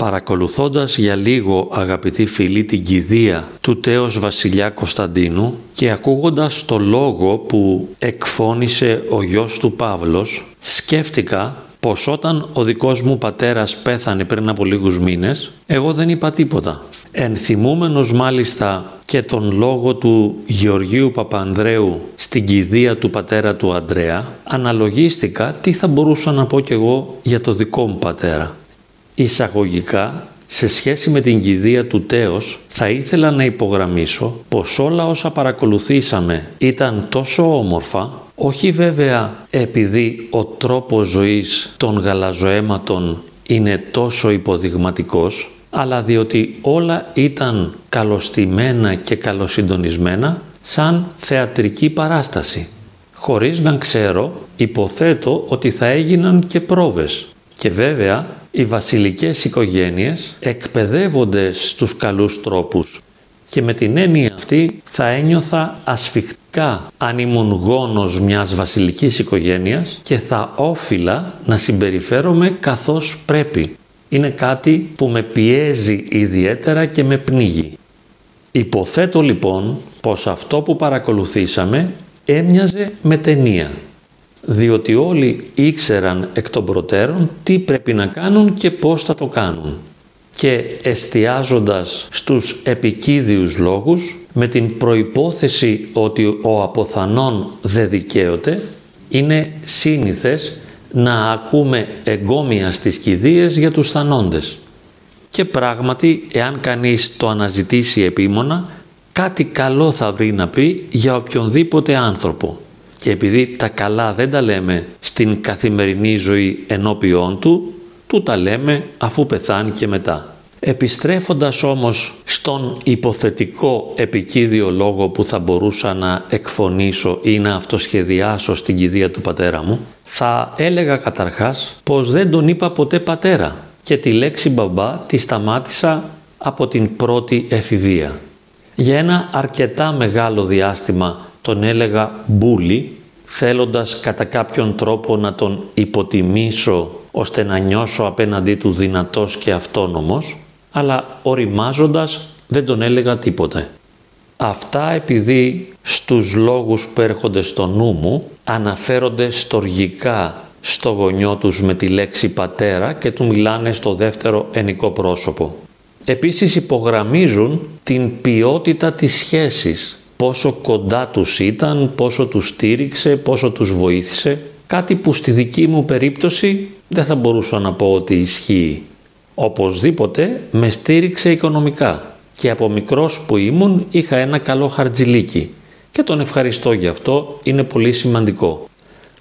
Παρακολουθώντας για λίγο αγαπητοί φίλοι την κηδεία του τέος βασιλιά Κωνσταντίνου και ακούγοντας το λόγο που εκφώνησε ο γιος του Παύλος, σκέφτηκα πως όταν ο δικός μου πατέρας πέθανε πριν από λίγους μήνες, εγώ δεν είπα τίποτα. Ενθυμούμενος μάλιστα και τον λόγο του Γεωργίου Παπανδρέου στην κηδεία του πατέρα του Ανδρέα, αναλογίστηκα τι θα μπορούσα να πω κι εγώ για το δικό μου πατέρα. Εισαγωγικά, σε σχέση με την κηδεία του Τέος, θα ήθελα να υπογραμμίσω πως όλα όσα παρακολουθήσαμε ήταν τόσο όμορφα, όχι βέβαια επειδή ο τρόπος ζωής των γαλαζοαίματων είναι τόσο υποδειγματικός, αλλά διότι όλα ήταν καλοστημένα και καλοσυντονισμένα σαν θεατρική παράσταση. Χωρίς να ξέρω, υποθέτω ότι θα έγιναν και πρόβες. Και βέβαια, οι βασιλικές οικογένειες εκπαιδεύονται στους καλούς τρόπους. Και με την έννοια αυτή θα ένιωθα ασφιχτικά αν ήμουν γόνος μιας βασιλικής οικογένειας και θα όφιλα να συμπεριφέρομαι καθώς πρέπει. Είναι κάτι που με πιέζει ιδιαίτερα και με πνίγει. Υποθέτω λοιπόν πως αυτό που παρακολουθήσαμε έμοιαζε με ταινία, διότι όλοι ήξεραν εκ των προτέρων τι πρέπει να κάνουν και πώς θα το κάνουν και εστιάζοντας στους επικίδιους λόγους με την προϋπόθεση ότι ο αποθανόν δεν δικαίωται είναι σύνηθες να ακούμε εγκόμια στις κηδείες για τους θανόντες. Και πράγματι, εάν κανείς το αναζητήσει επίμονα, κάτι καλό θα βρει να πει για οποιονδήποτε άνθρωπο. Και επειδή τα καλά δεν τα λέμε στην καθημερινή ζωή ενώπιόν του, του τα λέμε αφού πεθάνει και μετά. Επιστρέφοντας όμως στον υποθετικό επικίδιο λόγο που θα μπορούσα να εκφωνήσω ή να αυτοσχεδιάσω στην κηδεία του πατέρα μου, θα έλεγα καταρχάς πως δεν τον είπα ποτέ πατέρα και τη λέξη μπαμπά τη σταμάτησα από την πρώτη εφηβεία. Για ένα αρκετά μεγάλο διάστημα τον έλεγα μπούλι, θέλοντας κατά κάποιον τρόπο να τον υποτιμήσω ώστε να νιώσω απέναντί του δυνατός και αυτόνομος, αλλά οριμάζοντας δεν τον έλεγα τίποτε. Αυτά επειδή στους λόγους που έρχονται στο νου μου αναφέρονται στοργικά στο γονιό τους με τη λέξη πατέρα και του μιλάνε στο δεύτερο ενικό πρόσωπο. Επίσης υπογραμμίζουν την ποιότητα της σχέσης, πόσο κοντά τους ήταν, πόσο τους στήριξε, πόσο τους βοήθησε, κάτι που στη δική μου περίπτωση δεν θα μπορούσα να πω ότι ισχύει. Οπωσδήποτε με στήριξε οικονομικά και από μικρός που ήμουν είχα ένα καλό χαρτζιλίκι και τον ευχαριστώ γι' αυτό, είναι πολύ σημαντικό.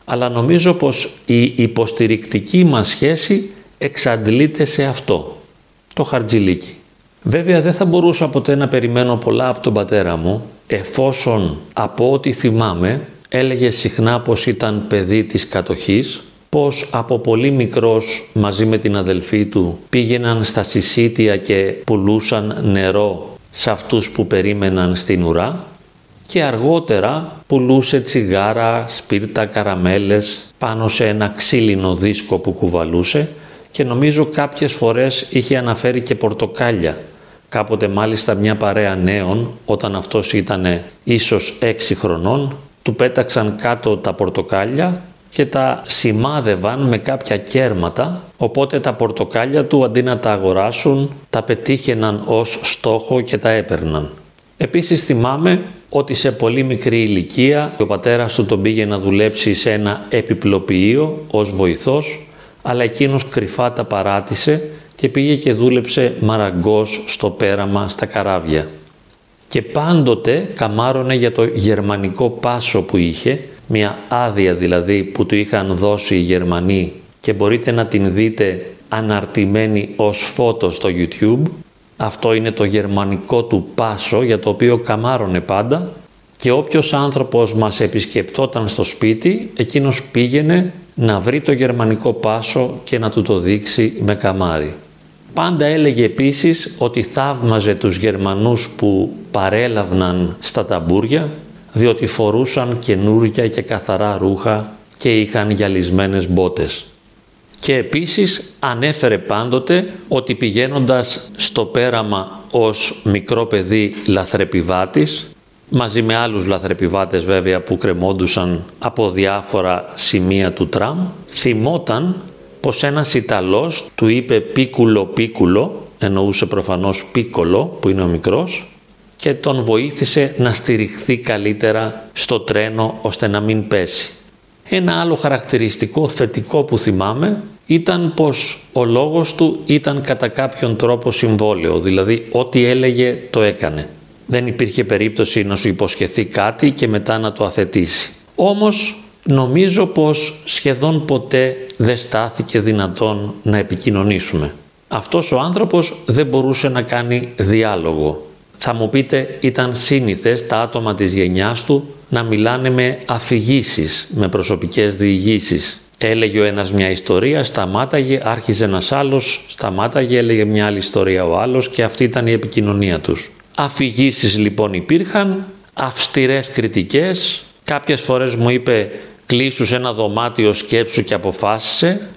Αλλά νομίζω πως η υποστηρικτική μας σχέση εξαντλείται σε αυτό, το χαρτζιλίκι. Βέβαια δεν θα μπορούσα ποτέ να περιμένω πολλά από τον πατέρα μου, εφόσον από ό,τι θυμάμαι έλεγε συχνά πως ήταν παιδί της κατοχής πως από πολύ μικρός μαζί με την αδελφή του πήγαιναν στα συσίτια και πουλούσαν νερό σε αυτούς που περίμεναν στην ουρά και αργότερα πουλούσε τσιγάρα, σπίρτα, καραμέλες πάνω σε ένα ξύλινο δίσκο που κουβαλούσε και νομίζω κάποιες φορές είχε αναφέρει και πορτοκάλια. Κάποτε μάλιστα μια παρέα νέων όταν αυτός ήταν ίσως έξι χρονών του πέταξαν κάτω τα πορτοκάλια και τα σημάδευαν με κάποια κέρματα, οπότε τα πορτοκάλια του αντί να τα αγοράσουν, τα πετύχαιναν ως στόχο και τα έπαιρναν. Επίσης θυμάμαι ότι σε πολύ μικρή ηλικία ο πατέρας του τον πήγε να δουλέψει σε ένα επιπλοποιείο ως βοηθός, αλλά εκείνος κρυφά τα παράτησε και πήγε και δούλεψε μαραγκός στο πέραμα στα καράβια. Και πάντοτε καμάρωνε για το γερμανικό πάσο που είχε μια άδεια δηλαδή που του είχαν δώσει οι Γερμανοί και μπορείτε να την δείτε αναρτημένη ως φώτο στο YouTube. Αυτό είναι το γερμανικό του πάσο για το οποίο καμάρωνε πάντα και όποιος άνθρωπος μας επισκεπτόταν στο σπίτι εκείνος πήγαινε να βρει το γερμανικό πάσο και να του το δείξει με καμάρι. Πάντα έλεγε επίσης ότι θαύμαζε τους Γερμανούς που παρέλαβναν στα ταμπούρια διότι φορούσαν καινούργια και καθαρά ρούχα και είχαν γυαλισμένες μπότες. και επίσης ανέφερε πάντοτε ότι πηγαίνοντας στο πέραμα ως μικρό παιδί λαθρεπιβάτης μαζί με άλλους λαθρεπιβάτες βέβαια που κρεμόντουσαν από διάφορα σημεία του τραμ θυμόταν πως ένας Ιταλός του είπε πίκουλο πίκουλο εννοούσε προφανώς πίκολο που είναι ο μικρός και τον βοήθησε να στηριχθεί καλύτερα στο τρένο ώστε να μην πέσει. Ένα άλλο χαρακτηριστικό θετικό που θυμάμαι ήταν πως ο λόγος του ήταν κατά κάποιον τρόπο συμβόλαιο, δηλαδή ό,τι έλεγε το έκανε. Δεν υπήρχε περίπτωση να σου υποσχεθεί κάτι και μετά να το αθετήσει. Όμως νομίζω πως σχεδόν ποτέ δεν στάθηκε δυνατόν να επικοινωνήσουμε. Αυτός ο άνθρωπος δεν μπορούσε να κάνει διάλογο. Θα μου πείτε ήταν σύνηθες τα άτομα της γενιάς του να μιλάνε με αφηγήσεις, με προσωπικές διηγήσεις. Έλεγε ο ένας μια ιστορία, σταμάταγε, άρχιζε ένας άλλος, σταμάταγε, έλεγε μια άλλη ιστορία ο άλλος και αυτή ήταν η επικοινωνία τους. Αφηγήσεις λοιπόν υπήρχαν, αυστηρές κριτικές, κάποιες φορές μου είπε κλείσου σε ένα δωμάτιο σκέψου και αποφάσισε.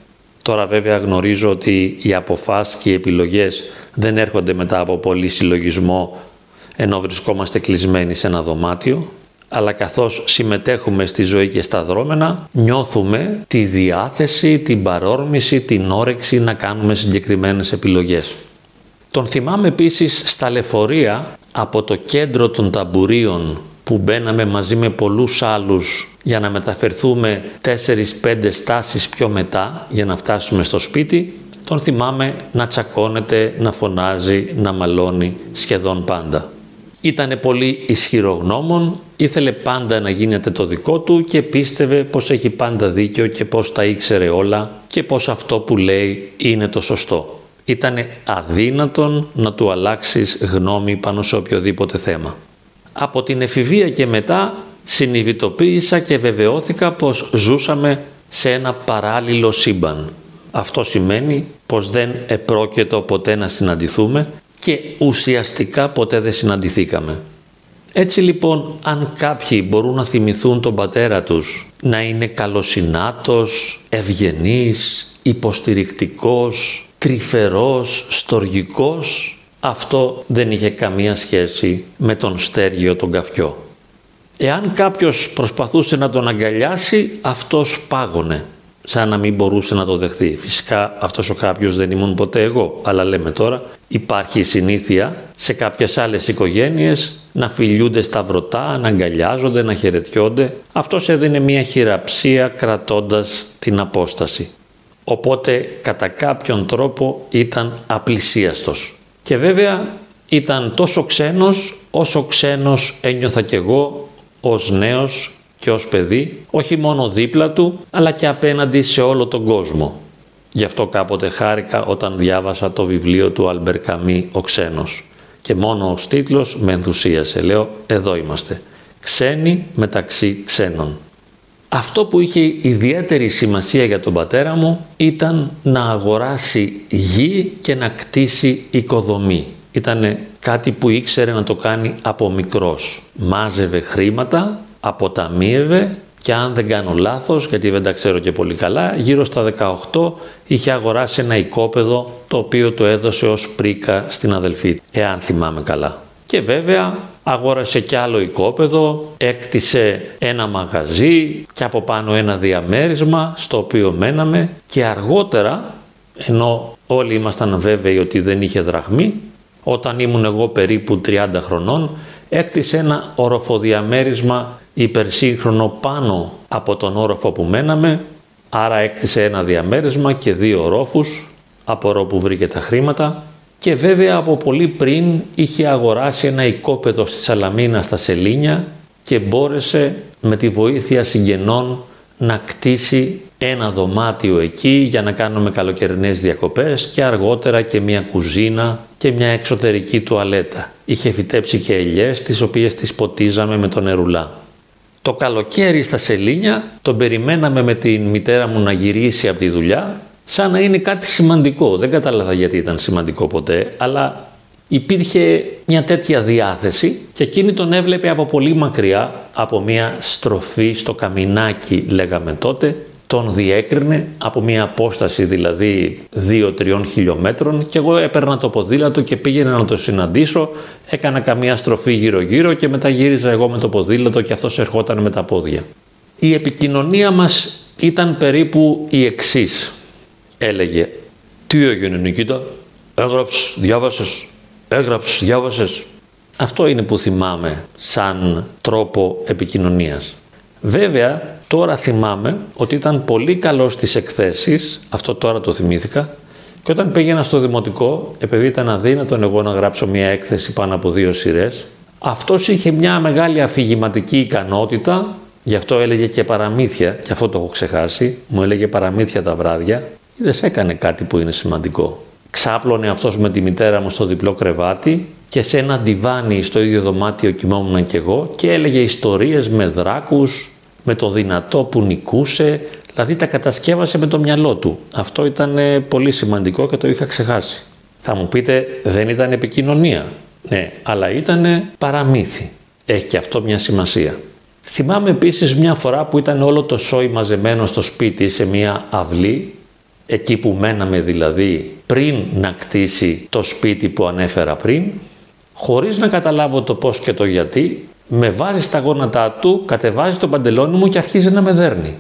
Τώρα βέβαια γνωρίζω ότι οι αποφάσεις και οι επιλογές δεν έρχονται μετά από πολύ συλλογισμό ενώ βρισκόμαστε κλεισμένοι σε ένα δωμάτιο αλλά καθώς συμμετέχουμε στη ζωή και στα δρόμενα, νιώθουμε τη διάθεση, την παρόρμηση, την όρεξη να κάνουμε συγκεκριμένες επιλογές. Τον θυμάμαι επίσης στα λεωφορεία από το κέντρο των ταμπουρίων που μπαίναμε μαζί με πολλούς άλλους για να μεταφερθούμε 4-5 στάσεις πιο μετά για να φτάσουμε στο σπίτι, τον θυμάμαι να τσακώνεται, να φωνάζει, να μαλώνει σχεδόν πάντα. Ήτανε πολύ ισχυρογνώμων, ήθελε πάντα να γίνεται το δικό του και πίστευε πως έχει πάντα δίκιο και πως τα ήξερε όλα και πως αυτό που λέει είναι το σωστό. Ήτανε αδύνατον να του αλλάξεις γνώμη πάνω σε οποιοδήποτε θέμα. Από την εφηβεία και μετά συνειδητοποίησα και βεβαιώθηκα πως ζούσαμε σε ένα παράλληλο σύμπαν. Αυτό σημαίνει πως δεν επρόκειτο ποτέ να συναντηθούμε και ουσιαστικά ποτέ δεν συναντηθήκαμε. Έτσι λοιπόν αν κάποιοι μπορούν να θυμηθούν τον πατέρα τους να είναι καλοσυνάτος, ευγενής, υποστηρικτικός, τρυφερός, στοργικός, αυτό δεν είχε καμία σχέση με τον στέργιο τον καφιό. Εάν κάποιος προσπαθούσε να τον αγκαλιάσει, αυτός πάγωνε σαν να μην μπορούσε να το δεχθεί. Φυσικά αυτός ο κάποιος δεν ήμουν ποτέ εγώ, αλλά λέμε τώρα υπάρχει συνήθεια σε κάποιες άλλες οικογένειες να φιλιούνται στα βρωτά, να αγκαλιάζονται, να χαιρετιόνται. Αυτός έδινε μια χειραψία κρατώντας την απόσταση. Οπότε κατά κάποιον τρόπο ήταν απλησίαστος. Και βέβαια ήταν τόσο ξένος όσο ξένος ένιωθα κι εγώ ως νέος και ως παιδί, όχι μόνο δίπλα του, αλλά και απέναντι σε όλο τον κόσμο. Γι' αυτό κάποτε χάρηκα όταν διάβασα το βιβλίο του Αλμπερ Καμί «Ο ξένος». Και μόνο ο τίτλος με ενθουσίασε. Λέω, εδώ είμαστε. Ξένοι μεταξύ ξένων. Αυτό που είχε ιδιαίτερη σημασία για τον πατέρα μου ήταν να αγοράσει γη και να κτίσει οικοδομή. Ήταν κάτι που ήξερε να το κάνει από μικρός. Μάζευε χρήματα αποταμίευε και αν δεν κάνω λάθος, γιατί δεν τα ξέρω και πολύ καλά, γύρω στα 18 είχε αγοράσει ένα οικόπεδο το οποίο το έδωσε ως πρίκα στην αδελφή, εάν θυμάμαι καλά. Και βέβαια αγόρασε κι άλλο οικόπεδο, έκτισε ένα μαγαζί και από πάνω ένα διαμέρισμα στο οποίο μέναμε και αργότερα, ενώ όλοι ήμασταν βέβαιοι ότι δεν είχε δραχμή, όταν ήμουν εγώ περίπου 30 χρονών, έκτισε ένα οροφοδιαμέρισμα υπερσύγχρονο πάνω από τον όροφο που μέναμε, άρα έκτισε ένα διαμέρισμα και δύο ορόφους, από που βρήκε τα χρήματα και βέβαια από πολύ πριν είχε αγοράσει ένα οικόπεδο στη Σαλαμίνα στα Σελίνια και μπόρεσε με τη βοήθεια συγγενών να κτίσει ένα δωμάτιο εκεί για να κάνουμε καλοκαιρινές διακοπές και αργότερα και μια κουζίνα και μια εξωτερική τουαλέτα. Είχε φυτέψει και ελιές τις οποίες τις ποτίζαμε με τον νερουλά. Το καλοκαίρι στα Σελήνια τον περιμέναμε με την μητέρα μου να γυρίσει από τη δουλειά σαν να είναι κάτι σημαντικό. Δεν κατάλαβα γιατί ήταν σημαντικό ποτέ, αλλά υπήρχε μια τέτοια διάθεση και εκείνη τον έβλεπε από πολύ μακριά, από μια στροφή στο καμινάκι λέγαμε τότε, τον διέκρινε από μια απόσταση δηλαδή 2-3 χιλιόμετρων και εγώ έπαιρνα το ποδήλατο και πήγαινα να το συναντήσω, έκανα καμία στροφή γύρω-γύρω και μετά γύριζα εγώ με το ποδήλατο και αυτός ερχόταν με τα πόδια. Η επικοινωνία μας ήταν περίπου η εξής. Έλεγε «Τι έγινε Νικήτα, έγραψες, διάβασες, έγραψες, διάβασες». Αυτό είναι που θυμάμαι σαν τρόπο επικοινωνίας. Βέβαια, τώρα θυμάμαι ότι ήταν πολύ καλό στις εκθέσεις, αυτό τώρα το θυμήθηκα, και όταν πήγαινα στο δημοτικό, επειδή ήταν αδύνατον εγώ να γράψω μια έκθεση πάνω από δύο σειρές, αυτός είχε μια μεγάλη αφηγηματική ικανότητα, γι' αυτό έλεγε και παραμύθια, και αυτό το έχω ξεχάσει, μου έλεγε παραμύθια τα βράδια, δεν έκανε κάτι που είναι σημαντικό. Ξάπλωνε αυτός με τη μητέρα μου στο διπλό κρεβάτι και σε ένα ντιβάνι στο ίδιο δωμάτιο κοιμόμουν κι εγώ και έλεγε ιστορίες με δράκους, με το δυνατό που νικούσε, δηλαδή τα κατασκεύασε με το μυαλό του. Αυτό ήταν ε, πολύ σημαντικό και το είχα ξεχάσει. Θα μου πείτε δεν ήταν επικοινωνία. Ναι, αλλά ήταν παραμύθι. Έχει και αυτό μια σημασία. Θυμάμαι επίσης μια φορά που ήταν όλο το σόι μαζεμένο στο σπίτι σε μια αυλή, εκεί που μέναμε δηλαδή πριν να κτίσει το σπίτι που ανέφερα πριν, χωρίς να καταλάβω το πώς και το γιατί, με βάζει στα γόνατά του, κατεβάζει το παντελόνι μου και αρχίζει να με δέρνει.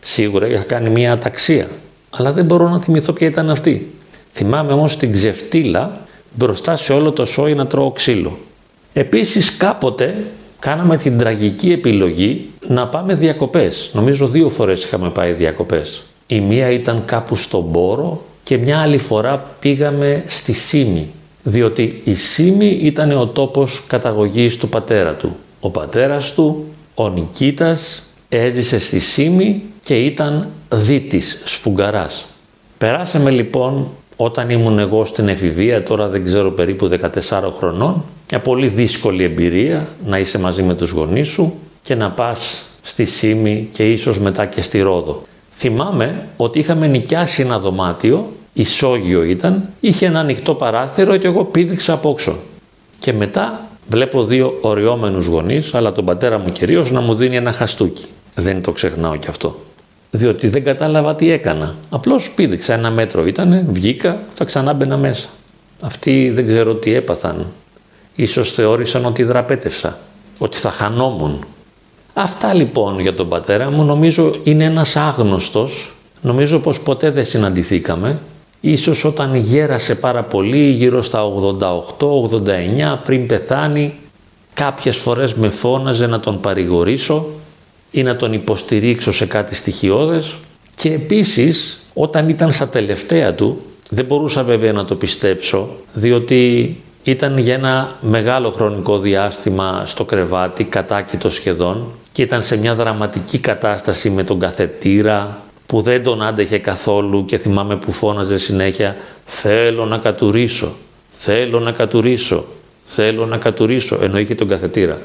Σίγουρα είχα κάνει μια αταξία, αλλά δεν μπορώ να θυμηθώ ποια ήταν αυτή. Θυμάμαι όμως την ξεφτύλα μπροστά σε όλο το σόι να τρώω ξύλο. Επίσης κάποτε κάναμε την τραγική επιλογή να πάμε διακοπές. Νομίζω δύο φορές είχαμε πάει διακοπές. Η μία ήταν κάπου στον Πόρο και μια άλλη φορά πήγαμε στη Σίμη διότι η Σίμη ήταν ο τόπος καταγωγής του πατέρα του. Ο πατέρας του, ο Νικήτας, έζησε στη Σίμη και ήταν δίτης, σφουγγαράς. Περάσαμε λοιπόν όταν ήμουν εγώ στην εφηβεία, τώρα δεν ξέρω περίπου 14 χρονών, μια πολύ δύσκολη εμπειρία να είσαι μαζί με τους γονείς σου και να πας στη Σίμη και ίσως μετά και στη Ρόδο. Θυμάμαι ότι είχαμε νοικιάσει ένα δωμάτιο ισόγειο ήταν, είχε ένα ανοιχτό παράθυρο και εγώ πήδηξα απόξω. Και μετά βλέπω δύο οριόμενους γονείς, αλλά τον πατέρα μου κυρίως να μου δίνει ένα χαστούκι. Δεν το ξεχνάω κι αυτό. Διότι δεν κατάλαβα τι έκανα. Απλώς πήδηξα ένα μέτρο ήτανε, βγήκα, θα ξανά μπαίνα μέσα. Αυτοί δεν ξέρω τι έπαθαν. Ίσως θεώρησαν ότι δραπέτευσα, ότι θα χανόμουν. Αυτά λοιπόν για τον πατέρα μου νομίζω είναι ένας άγνωστος, νομίζω πως ποτέ δεν συναντηθήκαμε. Ίσως όταν γέρασε πάρα πολύ, γύρω στα 88-89 πριν πεθάνει, κάποιες φορές με φώναζε να τον παρηγορήσω ή να τον υποστηρίξω σε κάτι στοιχειώδες. Και επίσης όταν ήταν στα τελευταία του, δεν μπορούσα βέβαια να το πιστέψω, διότι ήταν για ένα μεγάλο χρονικό διάστημα στο κρεβάτι, κατάκητο σχεδόν, και ήταν σε μια δραματική κατάσταση με τον καθετήρα, που δεν τον άντεχε καθόλου και θυμάμαι που φώναζε συνέχεια «Θέλω να κατουρίσω, θέλω να κατουρίσω, θέλω να κατουρίσω», ενώ είχε τον καθετήρα.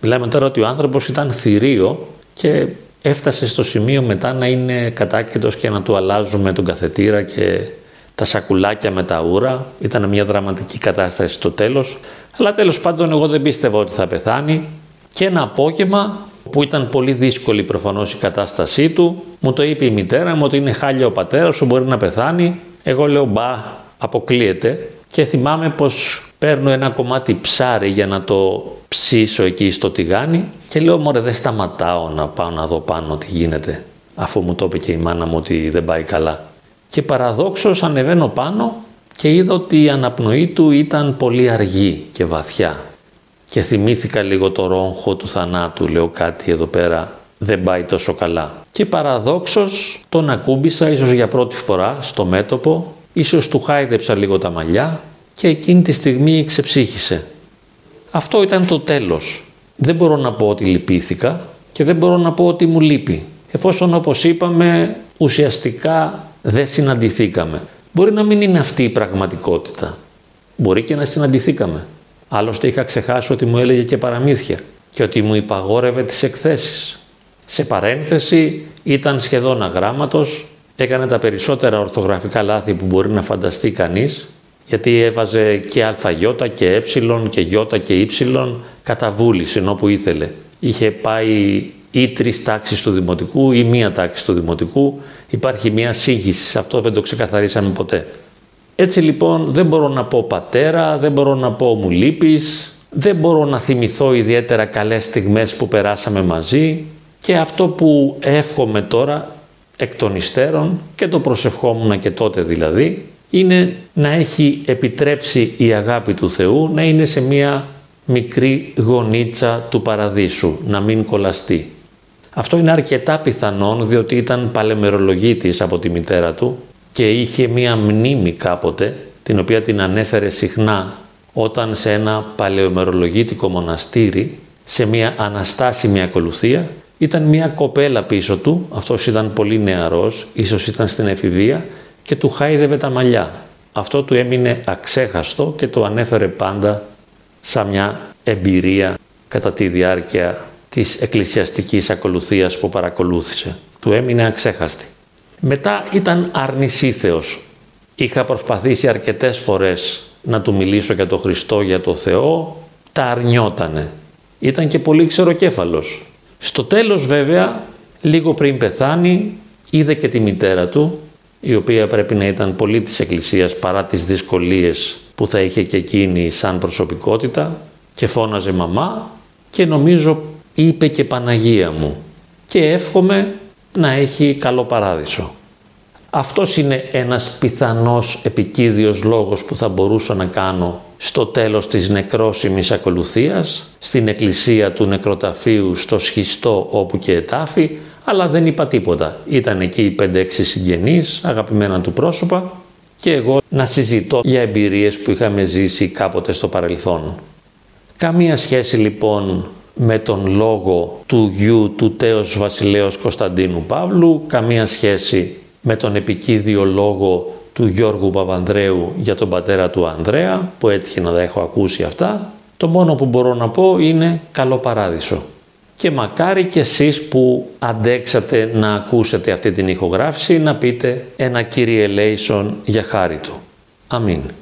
Μιλάμε τώρα ότι ο άνθρωπος ήταν θηρίο και έφτασε στο σημείο μετά να είναι κατάκητος και να του αλλάζουμε τον καθετήρα και τα σακουλάκια με τα ούρα. Ήταν μια δραματική κατάσταση στο τέλος. Αλλά τέλος πάντων εγώ δεν πίστευα ότι θα πεθάνει και ένα απόγευμα που ήταν πολύ δύσκολη προφανώς η κατάστασή του. Μου το είπε η μητέρα μου ότι είναι χάλια ο πατέρας σου, μπορεί να πεθάνει. Εγώ λέω μπα, αποκλείεται. Και θυμάμαι πως παίρνω ένα κομμάτι ψάρι για να το ψήσω εκεί στο τηγάνι και λέω μωρέ δεν σταματάω να πάω να δω πάνω τι γίνεται αφού μου το είπε και η μάνα μου ότι δεν πάει καλά. Και παραδόξως ανεβαίνω πάνω και είδα ότι η αναπνοή του ήταν πολύ αργή και βαθιά και θυμήθηκα λίγο το ρόγχο του θανάτου, λέω κάτι εδώ πέρα δεν πάει τόσο καλά. Και παραδόξως τον ακούμπησα ίσως για πρώτη φορά στο μέτωπο, ίσως του χάιδεψα λίγο τα μαλλιά και εκείνη τη στιγμή ξεψύχησε. Αυτό ήταν το τέλος. Δεν μπορώ να πω ότι λυπήθηκα και δεν μπορώ να πω ότι μου λείπει. Εφόσον όπως είπαμε ουσιαστικά δεν συναντηθήκαμε. Μπορεί να μην είναι αυτή η πραγματικότητα. Μπορεί και να συναντηθήκαμε. Άλλωστε είχα ξεχάσει ότι μου έλεγε και παραμύθια και ότι μου υπαγόρευε τις εκθέσεις. Σε παρένθεση ήταν σχεδόν αγράμματος, έκανε τα περισσότερα ορθογραφικά λάθη που μπορεί να φανταστεί κανείς, γιατί έβαζε και ΑΙ και Ε και Ι και Υ κατά βούληση, ενώ που ήθελε. Είχε πάει ή τρεις τάξεις του δημοτικού ή μία τάξη του δημοτικού. Υπάρχει μία σύγχυση, σε αυτό δεν το ξεκαθαρίσαμε ποτέ. Έτσι λοιπόν δεν μπορώ να πω πατέρα, δεν μπορώ να πω μου λείπεις, δεν μπορώ να θυμηθώ ιδιαίτερα καλές στιγμές που περάσαμε μαζί και αυτό που εύχομαι τώρα εκ των υστέρων και το προσευχόμουν και τότε δηλαδή είναι να έχει επιτρέψει η αγάπη του Θεού να είναι σε μία μικρή γονίτσα του παραδείσου, να μην κολλαστεί. Αυτό είναι αρκετά πιθανόν διότι ήταν παλαιμερολογίτης από τη μητέρα του και είχε μία μνήμη κάποτε την οποία την ανέφερε συχνά όταν σε ένα παλαιομερολογίτικο μοναστήρι σε μία αναστάσιμη ακολουθία ήταν μία κοπέλα πίσω του, αυτός ήταν πολύ νεαρός, ίσως ήταν στην εφηβεία και του χάιδευε τα μαλλιά. Αυτό του έμεινε αξέχαστο και το ανέφερε πάντα σαν μια εμπειρία κατά τη διάρκεια της εκκλησιαστικής ακολουθίας που παρακολούθησε. Του έμεινε αξέχαστη. Μετά ήταν αρνησίθεος. Είχα προσπαθήσει αρκετές φορές να του μιλήσω για τον Χριστό, για το Θεό, τα αρνιότανε. Ήταν και πολύ ξεροκέφαλος. Στο τέλος βέβαια, λίγο πριν πεθάνει, είδε και τη μητέρα του, η οποία πρέπει να ήταν πολύ της Εκκλησίας παρά τις δυσκολίες που θα είχε και εκείνη σαν προσωπικότητα και φώναζε μαμά και νομίζω είπε και Παναγία μου και εύχομαι να έχει καλό παράδεισο. Αυτός είναι ένας πιθανός επικίδιος λόγος που θα μπορούσα να κάνω στο τέλος της νεκρόσιμης ακολουθίας, στην εκκλησία του νεκροταφείου στο σχιστό όπου και ετάφη, αλλά δεν είπα τίποτα. Ήταν εκεί οι 5-6 συγγενείς, αγαπημένα του πρόσωπα και εγώ να συζητώ για εμπειρίες που είχαμε ζήσει κάποτε στο παρελθόν. Καμία σχέση λοιπόν με τον λόγο του γιου του τέος βασιλέως Κωνσταντίνου Παύλου, καμία σχέση με τον επικίδιο λόγο του Γιώργου Παπανδρέου για τον πατέρα του Ανδρέα, που έτυχε να τα έχω ακούσει αυτά. Το μόνο που μπορώ να πω είναι καλό παράδεισο. Και μακάρι και εσείς που αντέξατε να ακούσετε αυτή την ηχογράφηση να πείτε ένα Κύριε Λέισον για χάρη του. Αμήν.